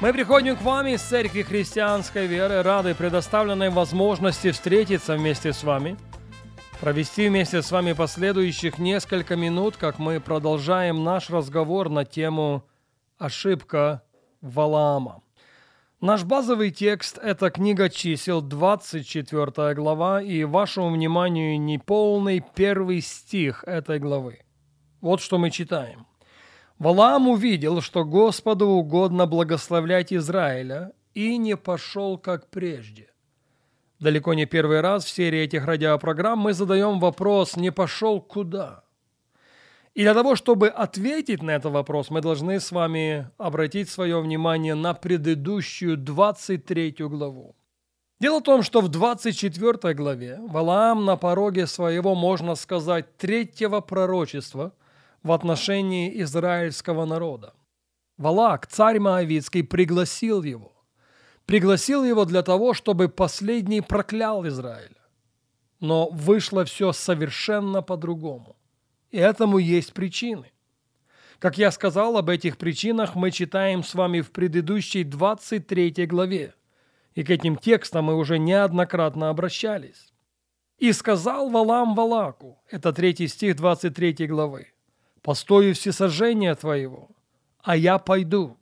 Мы приходим к вам из Церкви Христианской Веры, рады предоставленной возможности встретиться вместе с вами, провести вместе с вами последующих несколько минут, как мы продолжаем наш разговор на тему «Ошибка Валаама». Наш базовый текст – это книга чисел, 24 глава, и вашему вниманию неполный первый стих этой главы. Вот что мы читаем – Валаам увидел, что Господу угодно благословлять Израиля, и не пошел как прежде. Далеко не первый раз в серии этих радиопрограмм мы задаем вопрос «не пошел куда?». И для того, чтобы ответить на этот вопрос, мы должны с вами обратить свое внимание на предыдущую 23 главу. Дело в том, что в 24 главе Валаам на пороге своего, можно сказать, третьего пророчества – в отношении израильского народа. Валак, царь Моавицкий, пригласил его. Пригласил его для того, чтобы последний проклял Израиля. Но вышло все совершенно по-другому. И этому есть причины. Как я сказал, об этих причинах мы читаем с вами в предыдущей 23 главе. И к этим текстам мы уже неоднократно обращались. «И сказал Валам Валаку» – это третий стих 23 главы постою всесожжения Твоего, а я пойду.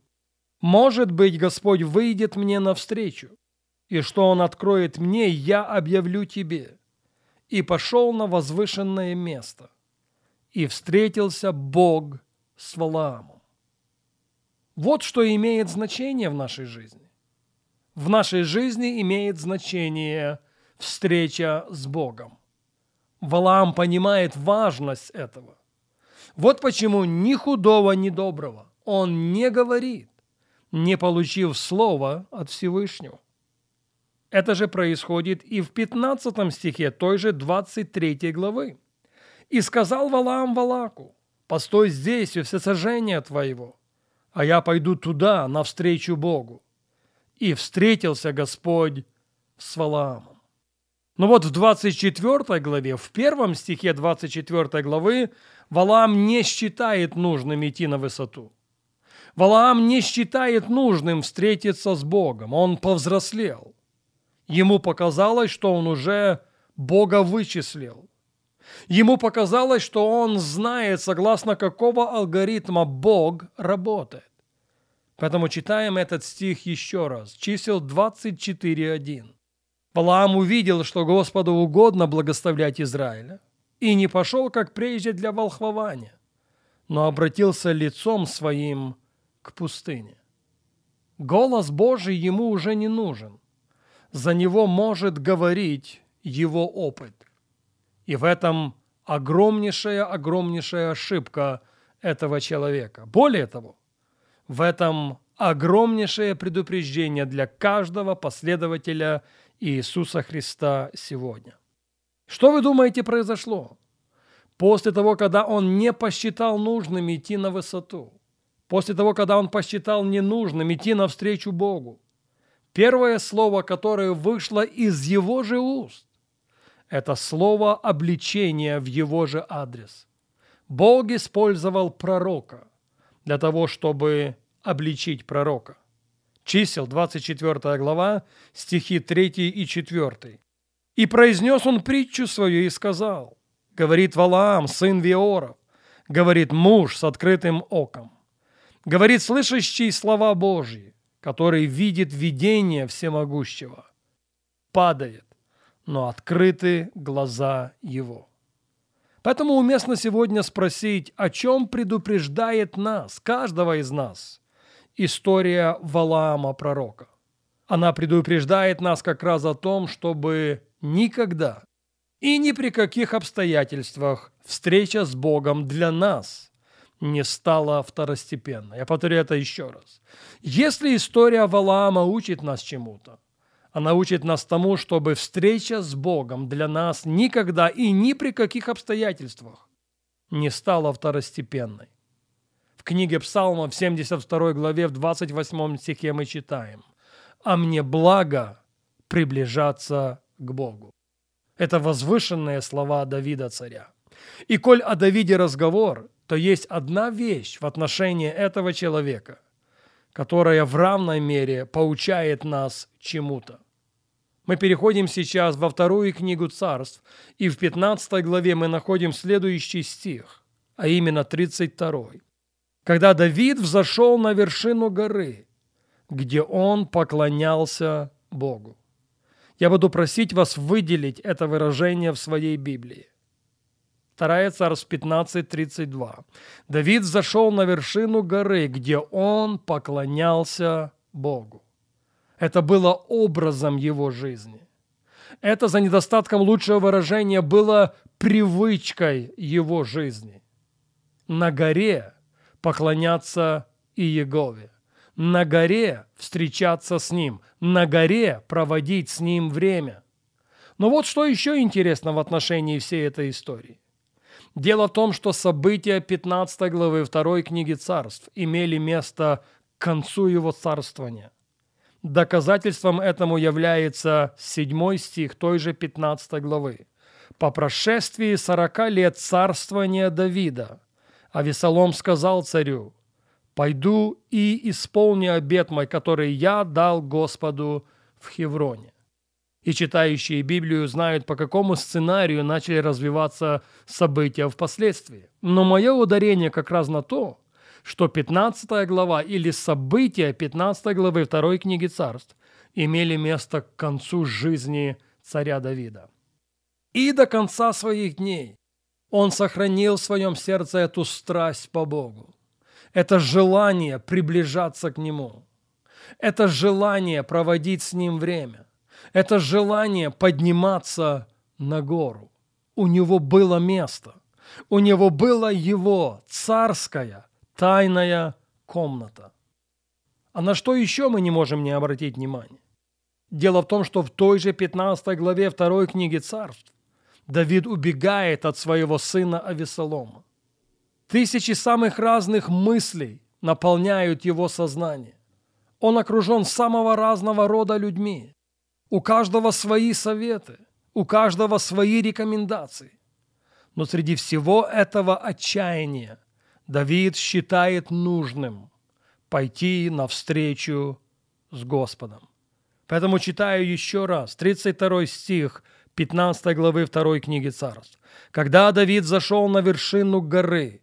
Может быть, Господь выйдет мне навстречу, и что Он откроет мне, я объявлю Тебе. И пошел на возвышенное место, и встретился Бог с Валаамом. Вот что имеет значение в нашей жизни. В нашей жизни имеет значение встреча с Богом. Валаам понимает важность этого. Вот почему ни худого, ни доброго он не говорит, не получив слова от Всевышнего. Это же происходит и в 15 стихе той же 23 главы. «И сказал Валаам Валаку, постой здесь у всесожжения твоего, а я пойду туда, навстречу Богу». И встретился Господь с Валаамом. Но вот в 24 главе, в первом стихе 24 главы Валаам не считает нужным идти на высоту. Валаам не считает нужным встретиться с Богом. Он повзрослел. Ему показалось, что он уже Бога вычислил. Ему показалось, что он знает, согласно какого алгоритма Бог работает. Поэтому читаем этот стих еще раз. Чисел 24.1. Валаам увидел, что Господу угодно благословлять Израиля – и не пошел, как прежде, для волхвования, но обратился лицом своим к пустыне. Голос Божий ему уже не нужен. За него может говорить его опыт. И в этом огромнейшая-огромнейшая ошибка этого человека. Более того, в этом огромнейшее предупреждение для каждого последователя Иисуса Христа сегодня. Что вы думаете произошло? После того, когда он не посчитал нужным идти на высоту, после того, когда он посчитал ненужным идти навстречу Богу, первое слово, которое вышло из его же уст, это слово обличения в его же адрес. Бог использовал пророка для того, чтобы обличить пророка. Чисел, 24 глава, стихи 3 и 4. И произнес он притчу свою и сказал, говорит Валаам, сын Виоров, говорит муж с открытым оком, говорит слышащий слова Божьи, который видит видение всемогущего, падает, но открыты глаза его. Поэтому уместно сегодня спросить, о чем предупреждает нас, каждого из нас, история Валаама пророка. Она предупреждает нас как раз о том, чтобы никогда и ни при каких обстоятельствах встреча с Богом для нас не стала второстепенной. Я повторю это еще раз. Если история Валаама учит нас чему-то, она учит нас тому, чтобы встреча с Богом для нас никогда и ни при каких обстоятельствах не стала второстепенной. В книге Псалма в 72 главе в 28 стихе мы читаем «А мне благо приближаться к Богу». Это возвышенные слова Давида царя. И коль о Давиде разговор, то есть одна вещь в отношении этого человека, которая в равной мере поучает нас чему-то. Мы переходим сейчас во вторую книгу царств, и в 15 главе мы находим следующий стих, а именно 32. Когда Давид взошел на вершину горы, где он поклонялся Богу. Я буду просить вас выделить это выражение в своей Библии. Вторая Царств 15.32. Давид зашел на вершину горы, где он поклонялся Богу. Это было образом его жизни. Это за недостатком лучшего выражения было привычкой его жизни. На горе поклоняться Иегове. На горе встречаться с Ним. На горе проводить с Ним время. Но вот что еще интересно в отношении всей этой истории. Дело в том, что события 15 главы 2 книги царств имели место к концу его царствования – Доказательством этому является седьмой стих той же 15 главы. «По прошествии сорока лет царствования Давида Авесолом сказал царю, «Пойду и исполню обет мой, который я дал Господу в Хевроне». И читающие Библию знают, по какому сценарию начали развиваться события впоследствии. Но мое ударение как раз на то, что 15 глава или события 15 главы второй книги царств имели место к концу жизни царя Давида. И до конца своих дней он сохранил в своем сердце эту страсть по Богу, это желание приближаться к Нему, это желание проводить с Ним время, это желание подниматься на гору. У него было место, у него было его царское – тайная комната. А на что еще мы не можем не обратить внимания? Дело в том, что в той же 15 главе второй книги царств Давид убегает от своего сына Авесолома. Тысячи самых разных мыслей наполняют его сознание. Он окружен самого разного рода людьми. У каждого свои советы, у каждого свои рекомендации. Но среди всего этого отчаяния Давид считает нужным пойти навстречу с Господом. Поэтому читаю еще раз 32 стих 15 главы 2 книги Царств. «Когда Давид зашел на вершину горы,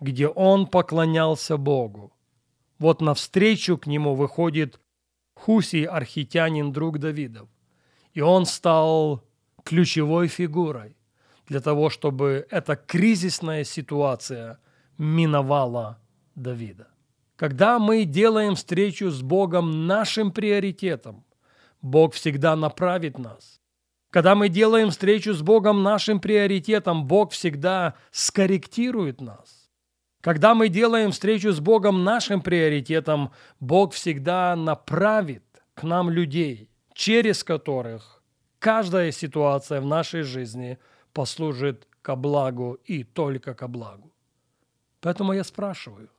где он поклонялся Богу, вот навстречу к нему выходит Хусий, архитянин, друг Давидов, и он стал ключевой фигурой для того, чтобы эта кризисная ситуация – миновала Давида. Когда мы делаем встречу с Богом нашим приоритетом, Бог всегда направит нас. Когда мы делаем встречу с Богом нашим приоритетом, Бог всегда скорректирует нас. Когда мы делаем встречу с Богом нашим приоритетом, Бог всегда направит к нам людей, через которых каждая ситуация в нашей жизни послужит ко благу и только ко благу. Поэтому я спрашиваю,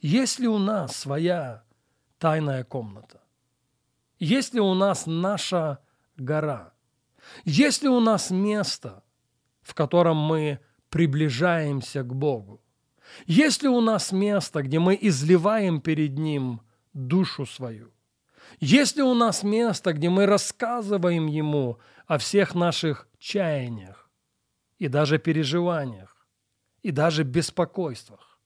есть ли у нас своя тайная комната? Есть ли у нас наша гора? Есть ли у нас место, в котором мы приближаемся к Богу? Есть ли у нас место, где мы изливаем перед Ним душу свою? Есть ли у нас место, где мы рассказываем Ему о всех наших чаяниях и даже переживаниях? и даже беспокойствах.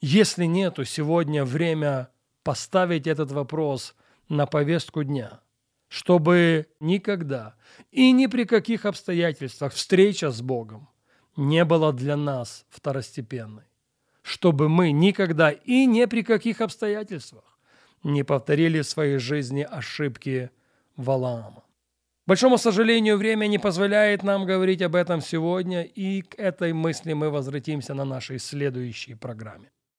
Если нету сегодня время поставить этот вопрос на повестку дня, чтобы никогда и ни при каких обстоятельствах встреча с Богом не была для нас второстепенной, чтобы мы никогда и ни при каких обстоятельствах не повторили в своей жизни ошибки Валаама. большому сожалению, время не позволяет нам говорить об этом сегодня, и к этой мысли мы возвратимся на нашей следующей программе.